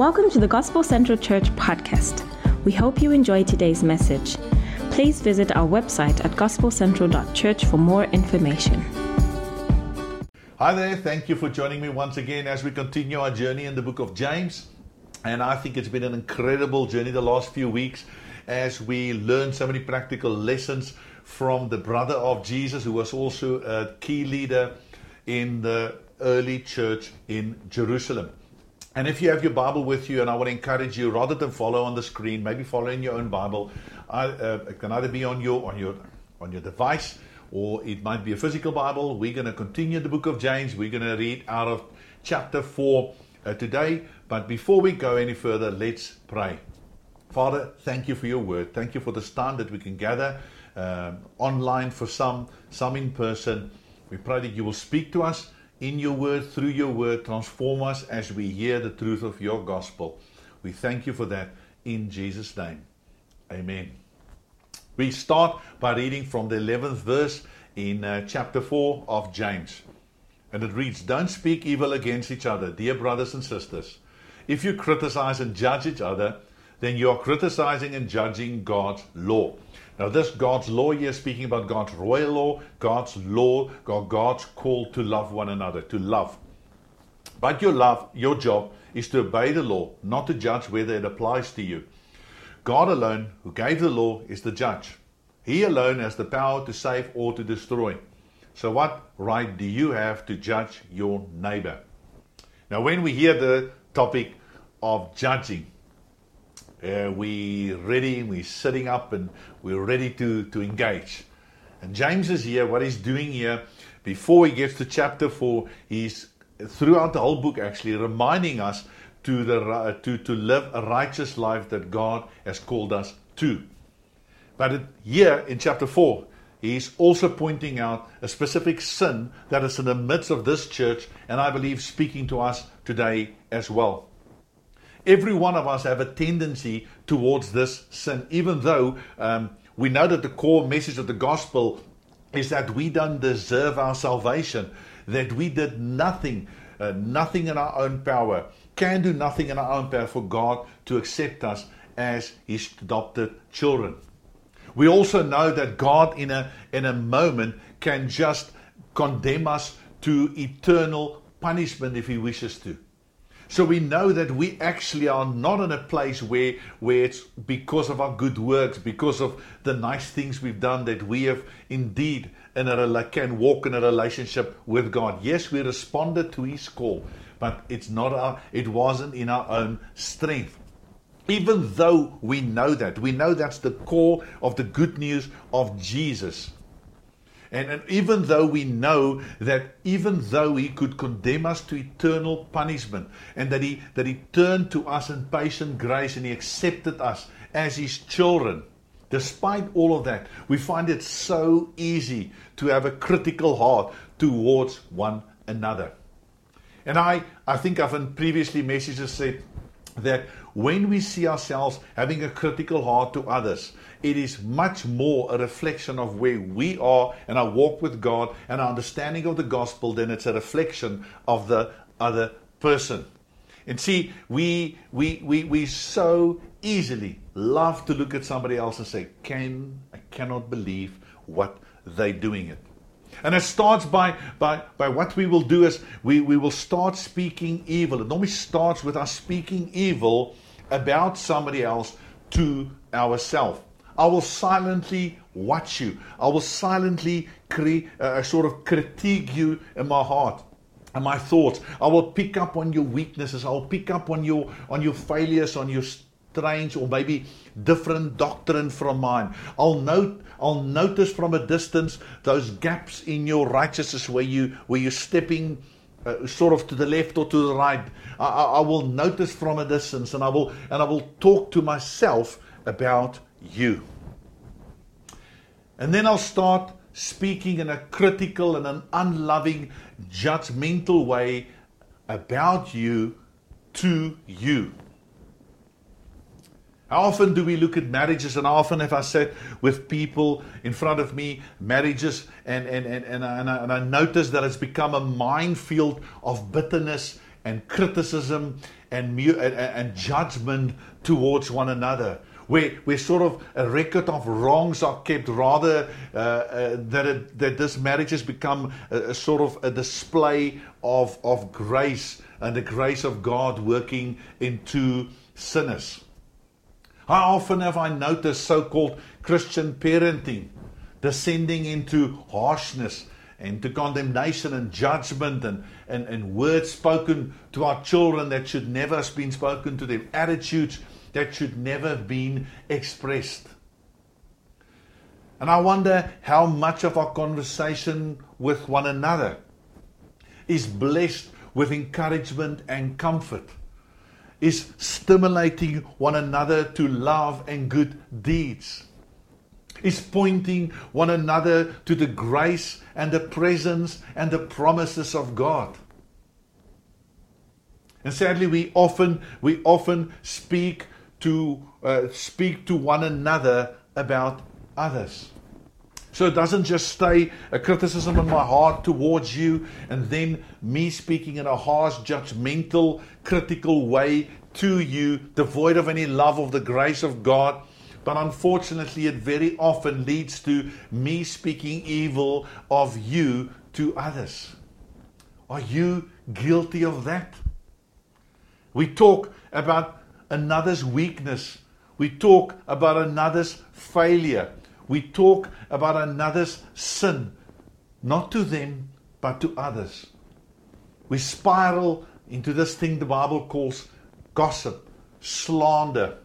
Welcome to the Gospel Central Church podcast. We hope you enjoy today's message. Please visit our website at gospelcentral.church for more information. Hi there, thank you for joining me once again as we continue our journey in the book of James. And I think it's been an incredible journey the last few weeks as we learn so many practical lessons from the brother of Jesus, who was also a key leader in the early church in Jerusalem. And if you have your Bible with you, and I want to encourage you, rather than follow on the screen, maybe follow in your own Bible. I, uh, it can either be on your on your on your device, or it might be a physical Bible. We're going to continue the book of James. We're going to read out of chapter four uh, today. But before we go any further, let's pray. Father, thank you for your word. Thank you for this time that we can gather um, online for some, some in person. We pray that you will speak to us in your word, through your word, transform us as we hear the truth of your gospel. We thank you for that in Jesus' name. Amen. We start by reading from the 11th verse in uh, chapter 4 of James. And it reads Don't speak evil against each other, dear brothers and sisters. If you criticize and judge each other, then you are criticizing and judging God's law. Now, this God's law here, speaking about God's royal law, God's law, God's call to love one another, to love. But your love, your job, is to obey the law, not to judge whether it applies to you. God alone, who gave the law, is the judge. He alone has the power to save or to destroy. So, what right do you have to judge your neighbor? Now, when we hear the topic of judging, uh, we ready, we're sitting up and we're ready to, to engage. And James is here, what he's doing here, before he gets to chapter 4, he's throughout the whole book actually reminding us to, the, to, to live a righteous life that God has called us to. But here in chapter 4, he's also pointing out a specific sin that is in the midst of this church, and I believe speaking to us today as well. Every one of us have a tendency towards this sin, even though um, we know that the core message of the gospel is that we don't deserve our salvation, that we did nothing, uh, nothing in our own power, can do nothing in our own power for God to accept us as His adopted children. We also know that God, in a, in a moment, can just condemn us to eternal punishment if He wishes to. So we know that we actually are not in a place where, where it's because of our good works, because of the nice things we've done, that we have indeed in a, can walk in a relationship with God. Yes, we responded to His call, but it's not our, it wasn't in our own strength. Even though we know that, we know that's the core of the good news of Jesus. And, and, even though we know that even though he could condemn us to eternal punishment and that he that he turned to us in patient grace and he accepted us as his children despite all of that we find it so easy to have a critical heart towards one another. And i i think i've in previously messages said that when we see ourselves having a critical heart to others, it is much more a reflection of where we are and our walk with God and our understanding of the gospel than it's a reflection of the other person. And see, we we we we so easily love to look at somebody else and say, "Can I cannot believe what they're doing it." And it starts by, by, by what we will do is we, we will start speaking evil. It normally starts with us speaking evil about somebody else to ourselves. I will silently watch you. I will silently cre- uh, sort of critique you in my heart and my thoughts. I will pick up on your weaknesses. I will pick up on your on your failures, on your strange or maybe different doctrine from mine. I'll note I'll notice from a distance those gaps in your righteousness where you where you're stepping uh, sort of to the left or to the right. I, I, I will notice from a distance and I will and I will talk to myself about you. And then I'll start speaking in a critical and an unloving, judgmental way about you to you. How often do we look at marriages? And how often have I sat with people in front of me, marriages, and, and, and, and, I, and, I, and I notice that it's become a minefield of bitterness and criticism and, and, and judgment towards one another. Where, where sort of a record of wrongs are kept, rather uh, uh, that, it, that this marriage has become a, a sort of a display of, of grace and the grace of God working into sinners. How often have I noticed so called Christian parenting descending into harshness into condemnation and judgment and, and, and words spoken to our children that should never have been spoken to them, attitudes that should never have been expressed. And I wonder how much of our conversation with one another is blessed with encouragement and comfort, is stimulating one another to love and good deeds is pointing one another to the grace and the presence and the promises of God. And sadly, we often we often speak to uh, speak to one another about others. So it doesn't just stay a criticism in my heart towards you, and then me speaking in a harsh, judgmental, critical way to you, devoid of any love of the grace of God but unfortunately, it very often leads to me speaking evil of you to others. Are you guilty of that? We talk about another's weakness. We talk about another's failure. We talk about another's sin, not to them, but to others. We spiral into this thing the Bible calls gossip, slander,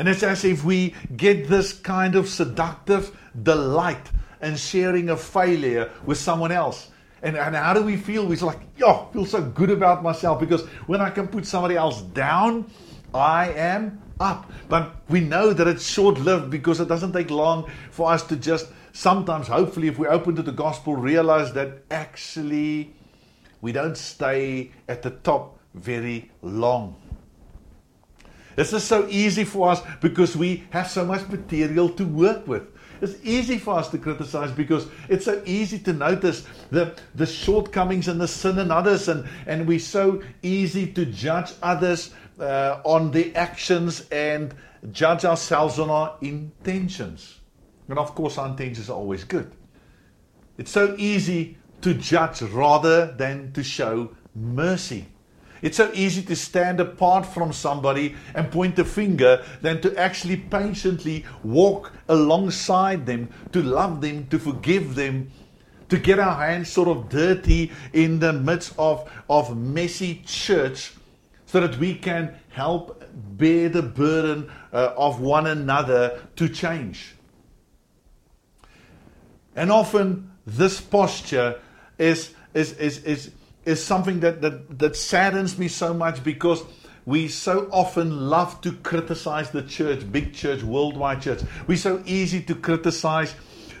and it's as if we get this kind of seductive delight in sharing a failure with someone else. And, and how do we feel? We're like, yo, feel so good about myself because when I can put somebody else down, I am up. But we know that it's short lived because it doesn't take long for us to just sometimes, hopefully, if we open to the gospel, realize that actually we don't stay at the top very long. This is so easy for us because we have so much material to work with. It's easy for us to criticize because it's so easy to notice the, the shortcomings and the sin in others, and, and we're so easy to judge others uh, on their actions and judge ourselves on our intentions. And of course, our intentions are always good. It's so easy to judge rather than to show mercy. It's so easy to stand apart from somebody and point a finger than to actually patiently walk alongside them, to love them, to forgive them, to get our hands sort of dirty in the midst of, of messy church so that we can help bear the burden uh, of one another to change. And often this posture is, is, is, is is something that, that, that saddens me so much because we so often love to criticize the church, big church, worldwide church. We're so easy to criticize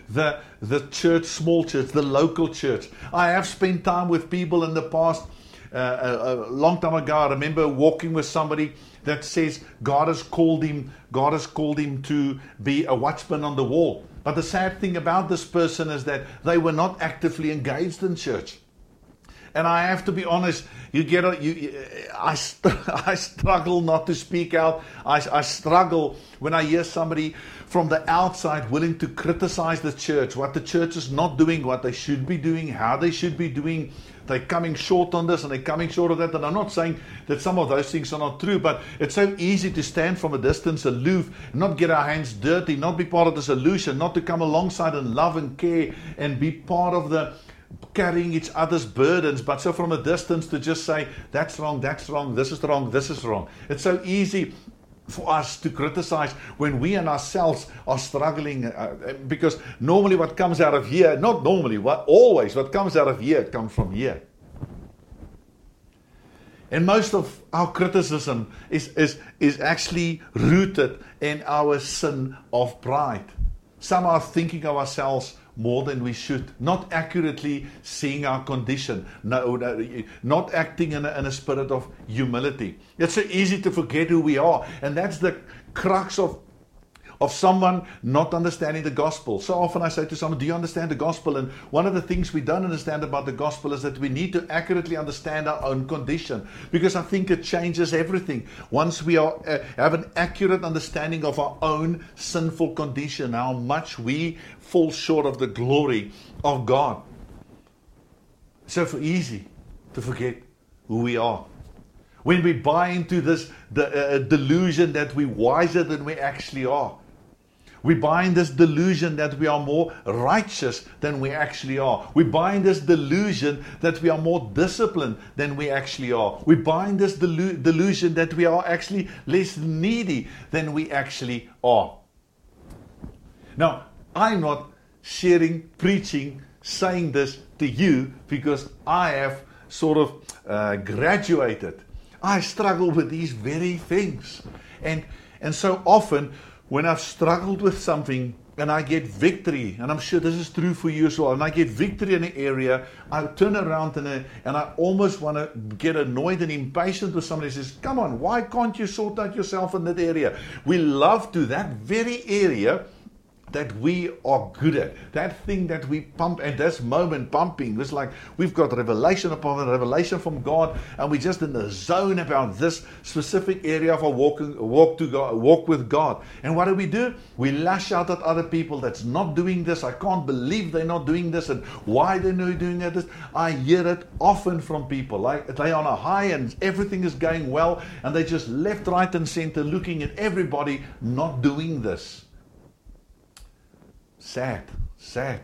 the, the church, small church, the local church. I have spent time with people in the past. Uh, a, a long time ago, I remember walking with somebody that says God has called him. God has called him to be a watchman on the wall. But the sad thing about this person is that they were not actively engaged in church. And I have to be honest, you get a, you, I, I struggle not to speak out. I, I struggle when I hear somebody from the outside willing to criticize the church, what the church is not doing, what they should be doing, how they should be doing. They're coming short on this and they're coming short of that. And I'm not saying that some of those things are not true, but it's so easy to stand from a distance aloof, not get our hands dirty, not be part of the solution, not to come alongside and love and care and be part of the carrying each other's burdens, but so from a distance to just say, that's wrong, that's wrong, this is wrong, this is wrong. It's so easy for us to criticize when we and ourselves are struggling uh, because normally what comes out of here, not normally, what always what comes out of here comes from here. And most of our criticism is, is, is actually rooted in our sin of pride. Some are thinking of ourselves more than we should, not accurately seeing our condition, no, uh, not acting in a, in a spirit of humility. It's so easy to forget who we are, and that's the crux of of someone not understanding the gospel. So often I say to someone, Do you understand the gospel? And one of the things we don't understand about the gospel is that we need to accurately understand our own condition because I think it changes everything. Once we are, uh, have an accurate understanding of our own sinful condition, how much we fall short of the glory of God. So for easy to forget who we are. When we buy into this the, uh, delusion that we're wiser than we actually are. We in this delusion that we are more righteous than we actually are. We in this delusion that we are more disciplined than we actually are. We in this delu- delusion that we are actually less needy than we actually are. Now, I'm not sharing, preaching, saying this to you because I have sort of uh, graduated I struggle with these very things. And, and so often, when I've struggled with something and I get victory, and I'm sure this is true for you as well, and I get victory in an area, I turn around and, I, and I almost want to get annoyed and impatient with somebody who says, Come on, why can't you sort out yourself in that area? We love to that very area that we are good at. That thing that we pump at this moment pumping. It's like we've got revelation upon revelation from God, and we're just in the zone about this specific area of our walking walk to God, walk with God. And what do we do? We lash out at other people that's not doing this. I can't believe they're not doing this, and why they're not doing this. I hear it often from people. Like they're on a high and everything is going well, and they just left, right, and center looking at everybody not doing this. Sad, sad.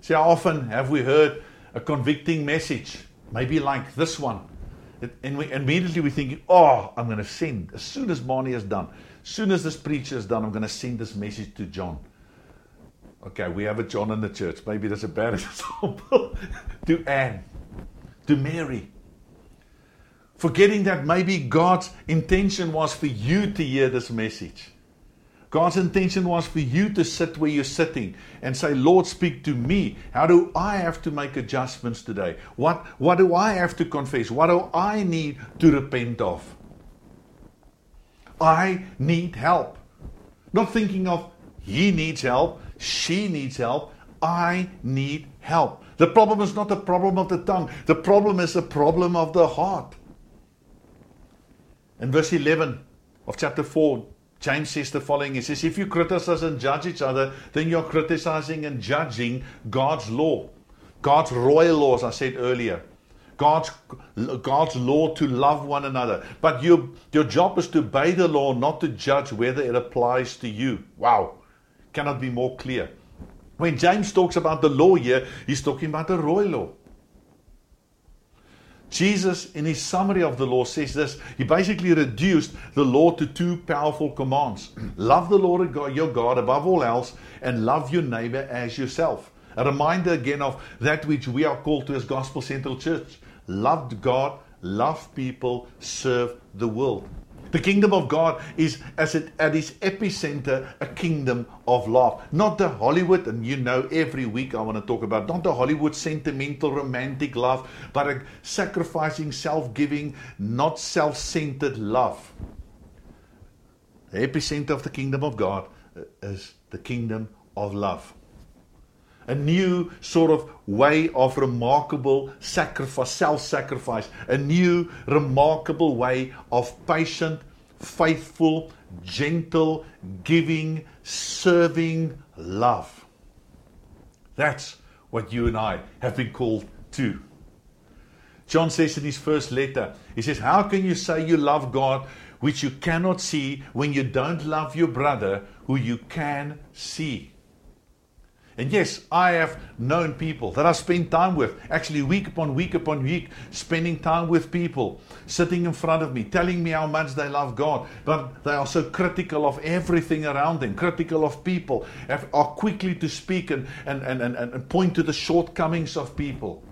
See, how often have we heard a convicting message, maybe like this one, and we immediately we think, oh, I'm going to send, as soon as Marnie is done, as soon as this preacher is done, I'm going to send this message to John. Okay, we have a John in the church. Maybe that's a bad example. to Anne, to Mary. Forgetting that maybe God's intention was for you to hear this message. God's intention was for you to sit where you're sitting and say, Lord, speak to me. How do I have to make adjustments today? What, what do I have to confess? What do I need to repent of? I need help. Not thinking of he needs help, she needs help. I need help. The problem is not the problem of the tongue, the problem is the problem of the heart. In verse 11 of chapter 4, James says the following He says, If you criticize and judge each other, then you're criticizing and judging God's law, God's royal laws, I said earlier. God's, God's law to love one another. But you, your job is to obey the law, not to judge whether it applies to you. Wow. Cannot be more clear. When James talks about the law here, he's talking about the royal law. Jesus, in his summary of the law, says this. He basically reduced the law to two powerful commands love the Lord your God above all else, and love your neighbor as yourself. A reminder again of that which we are called to as Gospel Central Church love God, love people, serve the world. The kingdom of God is, as it, at its epicenter, a kingdom of love. Not the Hollywood, and you know every week I want to talk about, not the Hollywood sentimental, romantic love, but a sacrificing, self giving, not self centered love. The epicenter of the kingdom of God uh, is the kingdom of love a new sort of way of remarkable sacrifice, self sacrifice, a new remarkable way of patient, faithful, gentle, giving, serving love. That's what you and I have been called to. John says in his first letter, he says, How can you say you love God which you cannot see when you don't love your brother who you can see? And yes, I have known people that I spend time with, actually week upon week upon week, spending time with people sitting in front of me, telling me how much they love God, but they are so critical of everything around them, critical of people, are quickly to speak and, and, and, and, and point to the shortcomings of people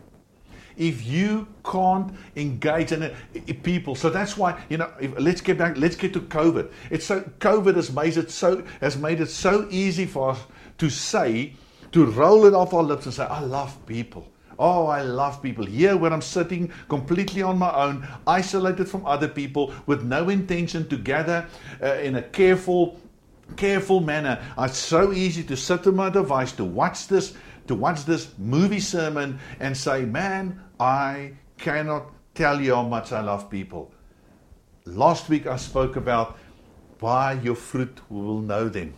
if you can't engage in it, people. So that's why you know. If, let's get back. Let's get to COVID. It's so COVID has made it so has made it so easy for us to say to roll it off our lips and say, I love people. Oh, I love people. Here, where I'm sitting completely on my own, isolated from other people, with no intention to gather uh, in a careful, careful manner. It's so easy to sit on my device to watch this, to watch this movie sermon, and say, "Man, I cannot tell you how much I love people." Last week I spoke about by your fruit we will know them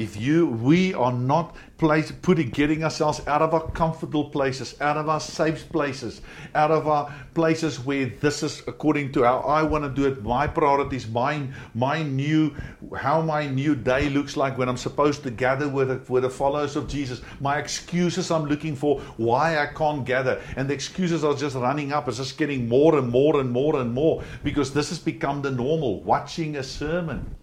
if you we are not place, putting getting ourselves out of our comfortable places out of our safe places out of our places where this is according to how I want to do it my priorities my my new how my new day looks like when I'm supposed to gather with with the followers of Jesus. My excuses I'm looking for why I can't gather. And the excuses are just running up. It's just getting more and more and more and more because this has become the normal watching a sermon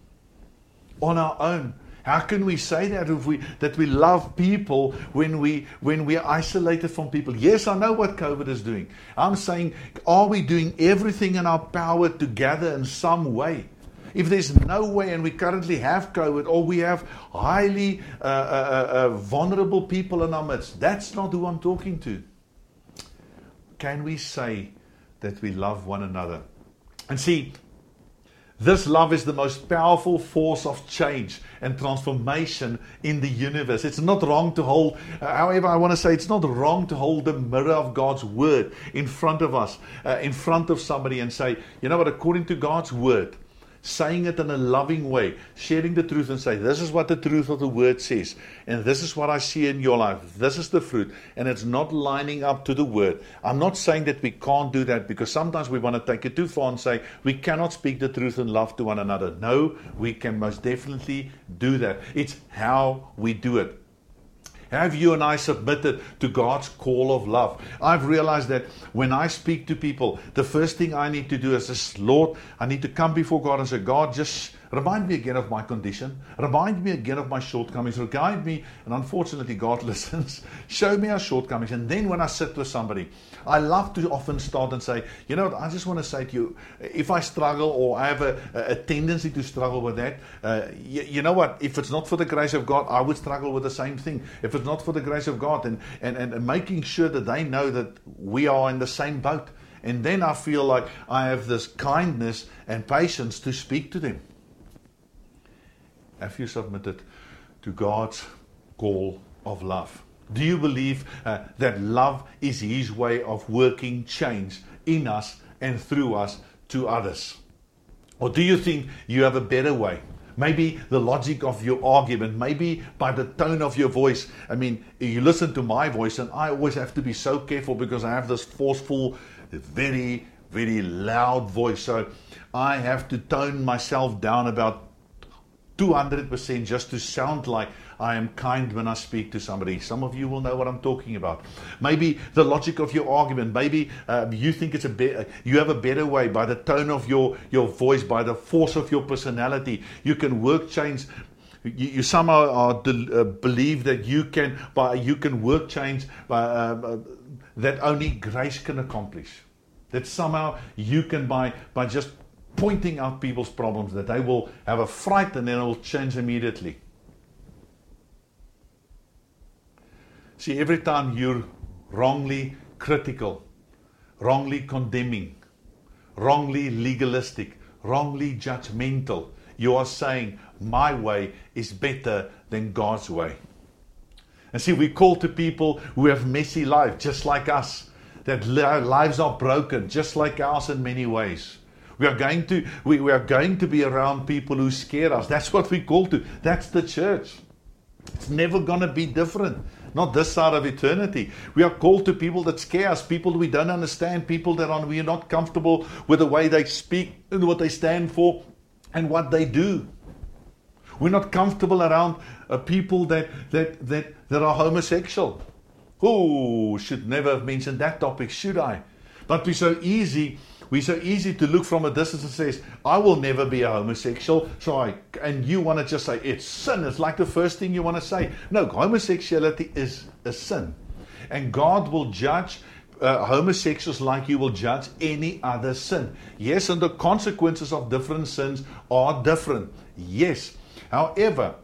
on our own how can we say that if we that we love people when we when we are isolated from people? Yes, I know what COVID is doing. I'm saying, are we doing everything in our power to gather in some way? If there's no way, and we currently have COVID, or we have highly uh, uh, uh, uh vulnerable people in our midst, that's not who I'm talking to. Can we say that we love one another? And see, this love is the most powerful force of change and transformation in the universe. It's not wrong to hold, uh, however, I want to say it's not wrong to hold the mirror of God's word in front of us, uh, in front of somebody, and say, you know what, according to God's word, saying it in a loving way, sharing the truth and say, This is what the truth of the word says, and this is what I see in your life. This is the fruit, and it's not lining up to the word. I'm not saying that we can't do that because sometimes we want to take it too far and say we cannot speak the truth in love to one another. No, we can most definitely do that. It's how we do it. Have you and I submitted to God's call of love? I've realized that when I speak to people, the first thing I need to do is this Lord, I need to come before God and say, God, just remind me again of my condition. Remind me again of my shortcomings. Remind me, and unfortunately, God listens. Show me our shortcomings. And then when I sit with somebody, I love to often start and say, you know, what, I just want to say to you, if I struggle or I have a, a tendency to struggle with that, uh, you, you, know what? If it's not for the grace of God, I would struggle with the same thing. If it's not for the grace of God, and, and, and making sure that they know that we are in the same boat. And then I feel like I have this kindness and patience to speak to them. Have you submitted to God's call of love? Do you believe uh, that love is His way of working change in us and through us to others? Or do you think you have a better way? Maybe the logic of your argument, maybe by the tone of your voice. I mean, you listen to my voice, and I always have to be so careful because I have this forceful, very, very loud voice. So I have to tone myself down about 200% just to sound like I am kind when I speak to somebody. Some of you will know what I'm talking about. Maybe the logic of your argument. Maybe uh, you think it's a be- you have a better way by the tone of your, your voice, by the force of your personality. You can work change. You, you somehow are uh, believe that you can by you can work change by, uh, uh, that only grace can accomplish. That somehow you can by by just pointing out people's problems that they will have a fright and then it will change immediately. See, every time you're wrongly critical, wrongly condemning, wrongly legalistic, wrongly judgmental, you are saying, My way is better than God's way. And see, we call to people who have messy lives, just like us, that lives are broken, just like ours in many ways. We are going to we, we are going to be around people who scare us. That's what we call to. That's the church. It's never going to be different. Not this side of eternity. We are called to people that scare us, people we don't understand, people that are, we are not comfortable with the way they speak and what they stand for and what they do. We're not comfortable around uh, people that, that, that, that are homosexual. Oh, should never have mentioned that topic, should I? But we're so easy we're so easy to look from a distance and says, I will never be a homosexual. So I, and you want to just say, it's sin. It's like the first thing you want to say. No, homosexuality is a sin. And God will judge uh, homosexuals like you will judge any other sin. Yes, and the consequences of different sins are different. Yes. However,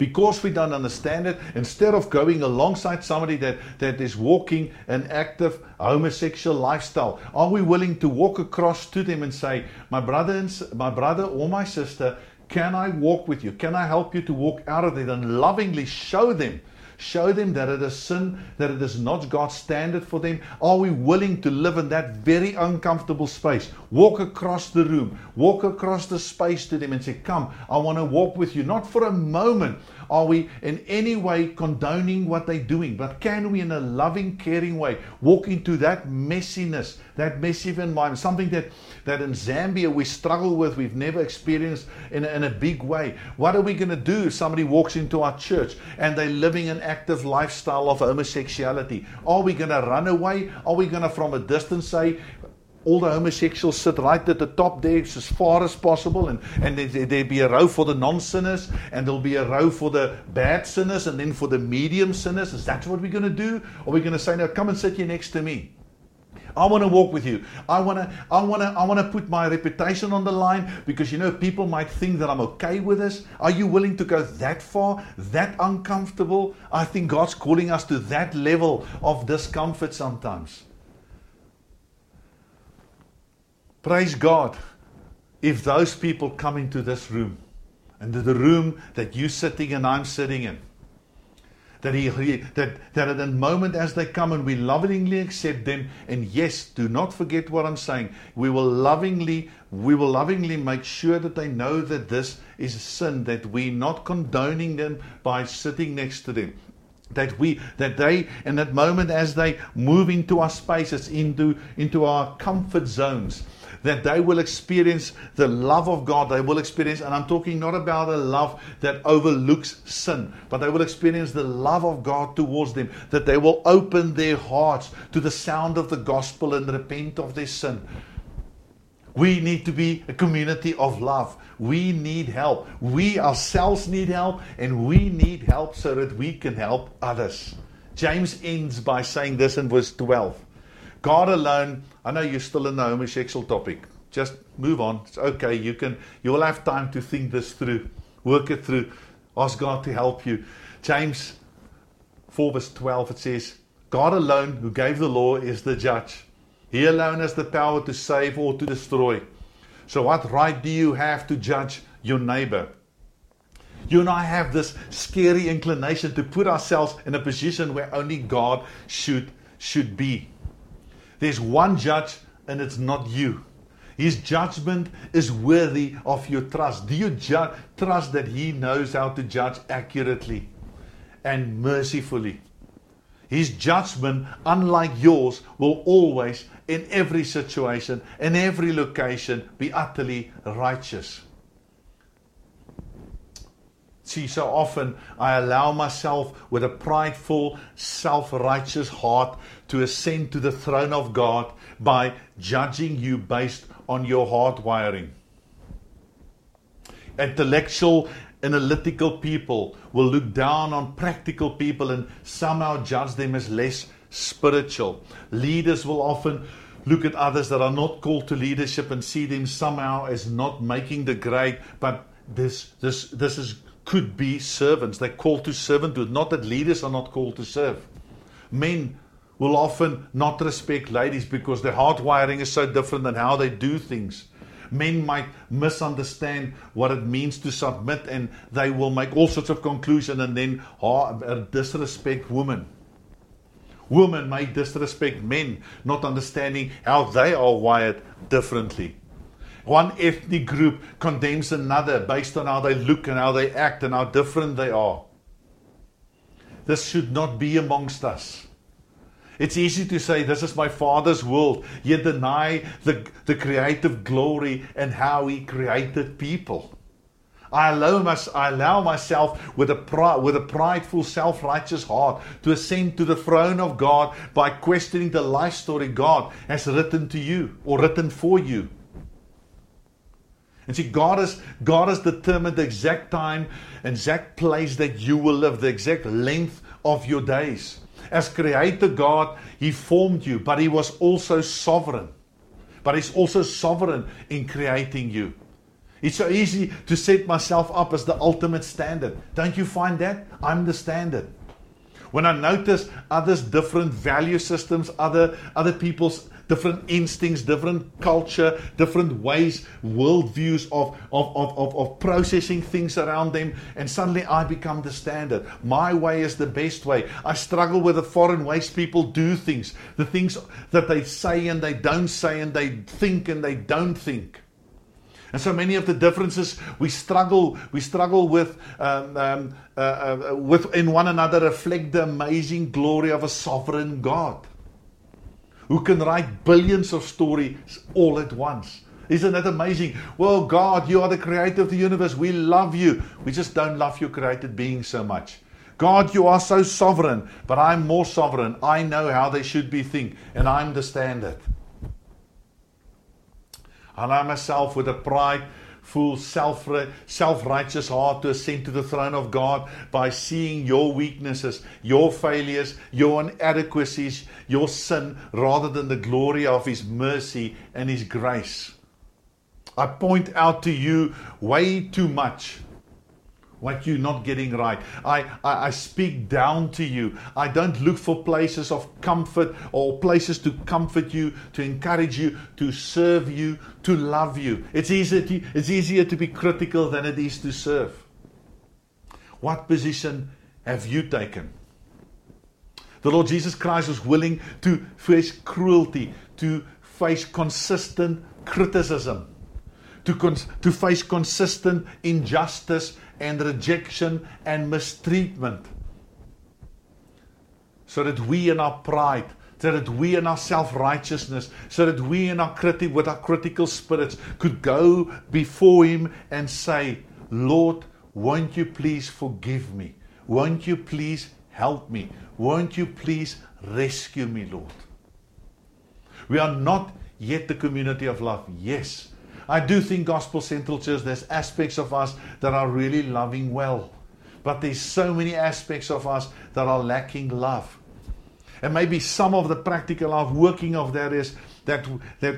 because we don't understand it, instead of going alongside somebody that, that is walking an active homosexual lifestyle, are we willing to walk across to them and say, My brother and my brother or my sister, can I walk with you? Can I help you to walk out of it and lovingly show them Show them that it is sin, that it is not God's standard for them. Are we willing to live in that very uncomfortable space? Walk across the room, walk across the space to them and say, Come, I want to walk with you. Not for a moment are we in any way condoning what they're doing, but can we, in a loving, caring way, walk into that messiness, that messy environment, something that, that in Zambia we struggle with, we've never experienced in a, in a big way? What are we going to do if somebody walks into our church and they're living an active lifestyle of homosexuality? Are we going to run away? Are we going to, from a distance, say, all the homosexuals sit right at the top there as far as possible and, and there, be a row for the non-sinners and there'll be a row for the bad sinners and then for the medium sinners is that what we're going to do or we're going to say no come and sit here next to me I want to walk with you. I want to I want to I want to put my reputation on the line because you know people might think that I'm okay with this. Are you willing to go that far, that uncomfortable? I think God's calling us to that level of discomfort sometimes. Praise God if those people come into this room, into the room that you're sitting and I'm sitting in. That, he, that, that at the moment as they come and we lovingly accept them, and yes, do not forget what I'm saying. We will lovingly, we will lovingly make sure that they know that this is sin, that we're not condoning them by sitting next to them that we that they in that moment as they move into our spaces into into our comfort zones that they will experience the love of God. They will experience, and I'm talking not about a love that overlooks sin, but they will experience the love of God towards them, that they will open their hearts to the sound of the gospel and repent of their sin. We need to be a community of love. We need help. We ourselves need help, and we need help so that we can help others. James ends by saying this in verse 12 God alone I know you're still in the homosexual topic. Just move on. It's okay. You can. You will have time to think this through, work it through. Ask God to help you. James 4 verse 12 it says, God alone who gave the law is the judge. He alone has the power to save or to destroy. So what right do you have to judge your neighbor? You and I have this scary inclination to put ourselves in a position where only God should should be. There's one judge, and it's not you. His judgment is worthy of your trust. Do you ju- trust that He knows how to judge accurately and mercifully? His judgment, unlike yours, will always, in every situation, in every location, be utterly righteous. See, so often I allow myself with a prideful, self righteous heart to ascend to the throne of God by judging you based on your heart wiring. Intellectual, analytical people will look down on practical people and somehow judge them as less spiritual. Leaders will often look at others that are not called to leadership and see them somehow as not making the grade, but this this this is could be servants. They're called to servanthood. Not that leaders are not called to serve. Men will often not respect ladies because their heart wiring is so different than how they do things. Men might misunderstand what it means to submit and they will make all sorts of conclusions and then uh, disrespect women. Women may disrespect men, not understanding how they are wired differently. One ethnic group condemns another based on how they look and how they act and how different they are. This should not be amongst us. It's easy to say, This is my Father's world, yet deny the, the creative glory and how He created people. I allow, my, I allow myself with a, with a prideful, self righteous heart to ascend to the throne of God by questioning the life story God has written to you or written for you. And see, God has, God has determined the exact time, exact place that you will live, the exact length of your days. As Creator God, He formed you, but He was also sovereign. But He's also sovereign in creating you. It's so easy to set myself up as the ultimate standard. Don't you find that? I'm the standard. When I notice others' different value systems, other other people's different instincts, different culture, different ways, worldviews of, of, of, of, of processing things around them, and suddenly I become the standard. My way is the best way. I struggle with the foreign ways people do things, the things that they say and they don't say, and they think and they don't think. And so many of the differences we struggle, we struggle with, um, um, uh, uh, with in one another reflect the amazing glory of a sovereign God who can write billions of stories all at once. Isn't that amazing? Well, God, you are the creator of the universe. We love you. We just don't love your created being so much. God, you are so sovereign, but I'm more sovereign. I know how they should be think, and I'm the standard. Allow myself with a pride full self self-righteous heart to ascend to the throne of God by seeing your weaknesses, your failures, your inadequacies, your sin rather than the glory of his mercy and his grace. I point out to you way too much what you're not getting right. I, I, I, speak down to you. I don't look for places of comfort or places to comfort you, to encourage you, to serve you, to love you. It's easier to, it's easier to be critical than it is to serve. What position have you taken? The Lord Jesus Christ was willing to face cruelty, to face consistent criticism, to, cons- to face consistent injustice and rejection and mistreatment. So that we in our pride, so that we in our self-righteousness, so that we in our criti- with our critical spirits could go before him and say, Lord, won't you please forgive me? Won't you please help me? Won't you please rescue me, Lord? We are not yet the community of love. Yes, I do think Gospel Central Church, there's aspects of us that are really loving well. But there's so many aspects of us that are lacking love. And maybe some of the practical love working of that is that, that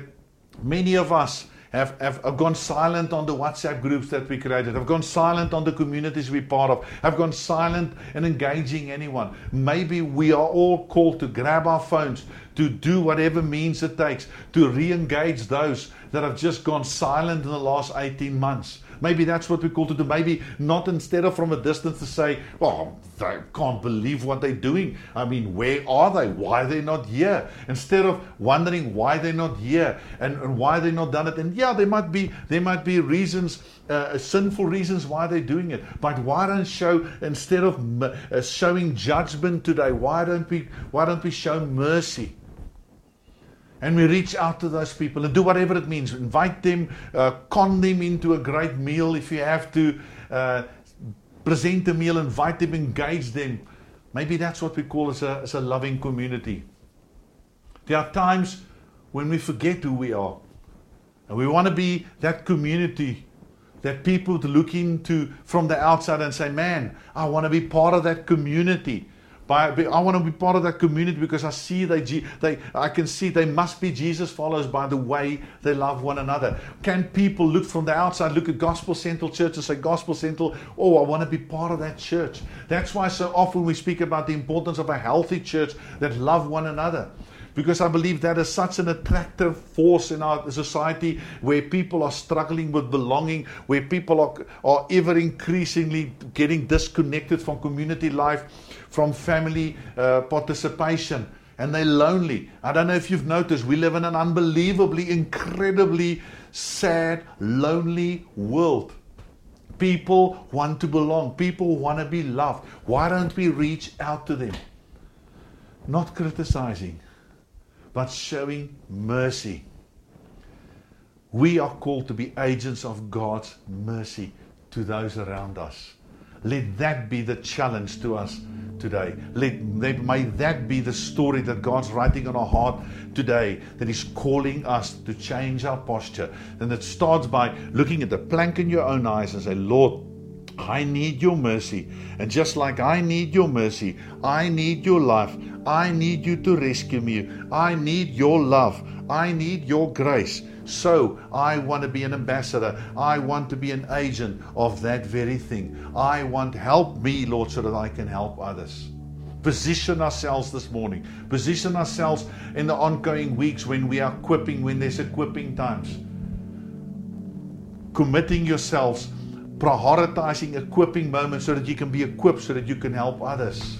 many of us have, have, have, gone silent on the WhatsApp groups that we created, have gone silent on the communities we're part of, have gone silent in engaging anyone. Maybe we are all called to grab our phones, to do whatever means it takes, to re engage those that have just gone silent in the last 18 months. Maybe that's what we're called to do. Maybe not instead of from a distance to say, well, they can't believe what they're doing. I mean, where are they? Why are they not here? Instead of wondering why they're not here and, and why they're not done it. And yeah, there might be there might be reasons, uh, sinful reasons why they're doing it. But why don't show instead of uh, showing judgment today? Why don't we why don't we show mercy? And we reach out to those people and do whatever it means. Invite them, uh, con them into a great meal if you have to. Uh, present a meal, invite them, engage them. Maybe that's what we call as a, as a loving community. There are times when we forget who we are. And we want to be that community that people to look into from the outside and say, man, I want to be part of that community. By, I want to be part of that community because I see they, they, I can see they must be Jesus followers by the way they love one another. Can people look from the outside, look at Gospel Central Church and say, Gospel Central, oh, I want to be part of that church. That's why so often we speak about the importance of a healthy church that love one another because I believe that is such an attractive force in our society where people are struggling with belonging, where people are, are ever increasingly getting disconnected from community life from family uh, participation and they're lonely. I don't know if you've noticed, we live in an unbelievably, incredibly sad, lonely world. People want to belong, people want to be loved. Why don't we reach out to them? Not criticizing, but showing mercy. We are called to be agents of God's mercy to those around us. Let that be the challenge to us today. Let, let, may that be the story that God's writing on our heart today, that He's calling us to change our posture. And it starts by looking at the plank in your own eyes and say, Lord, I need your mercy. And just like I need your mercy, I need your life. I need you to rescue me. I need your love. I need your grace So I want to be an ambassador. I want to be an agent of that very thing. I want help me, Lord, so that I can help others. Position ourselves this morning. Position ourselves in the ongoing weeks when we are equipping, when there's equipping times. Committing yourselves, prioritizing equipping moments so that you can be equipped, so that you can help others.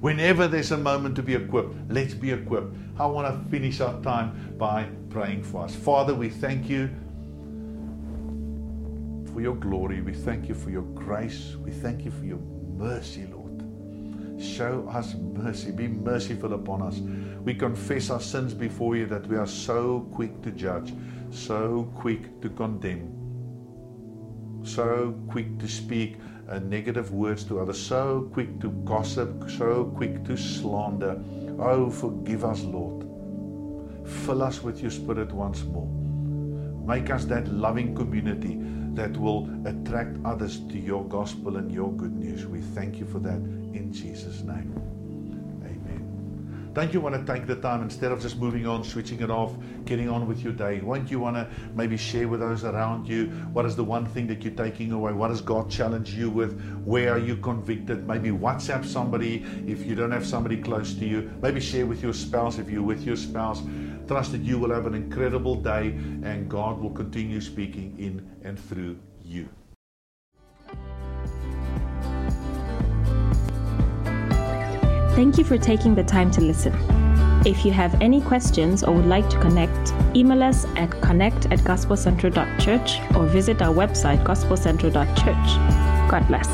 Whenever there's a moment to be equipped, let's be equipped. I want to finish our time by praying for us. Father, we thank you for your glory. We thank you for your grace. We thank you for your mercy, Lord. Show us mercy. Be merciful upon us. We confess our sins before you that we are so quick to judge, so quick to condemn, so quick to speak uh, negative words to others, so quick to gossip, so quick to slander. Oh, forgive us, Lord. Fill us with your Spirit once more. Make us that loving community that will attract others to your gospel and your good news. We thank you for that in Jesus' name. Don't you want to take the time instead of just moving on, switching it off, getting on with your day? Won't you want to maybe share with those around you what is the one thing that you're taking away? What does God challenge you with? Where are you convicted? Maybe WhatsApp somebody if you don't have somebody close to you. Maybe share with your spouse if you're with your spouse. Trust that you will have an incredible day and God will continue speaking in and through you. Thank you for taking the time to listen. If you have any questions or would like to connect, email us at connect at gospelcentral.church or visit our website gospelcentral.church. God bless.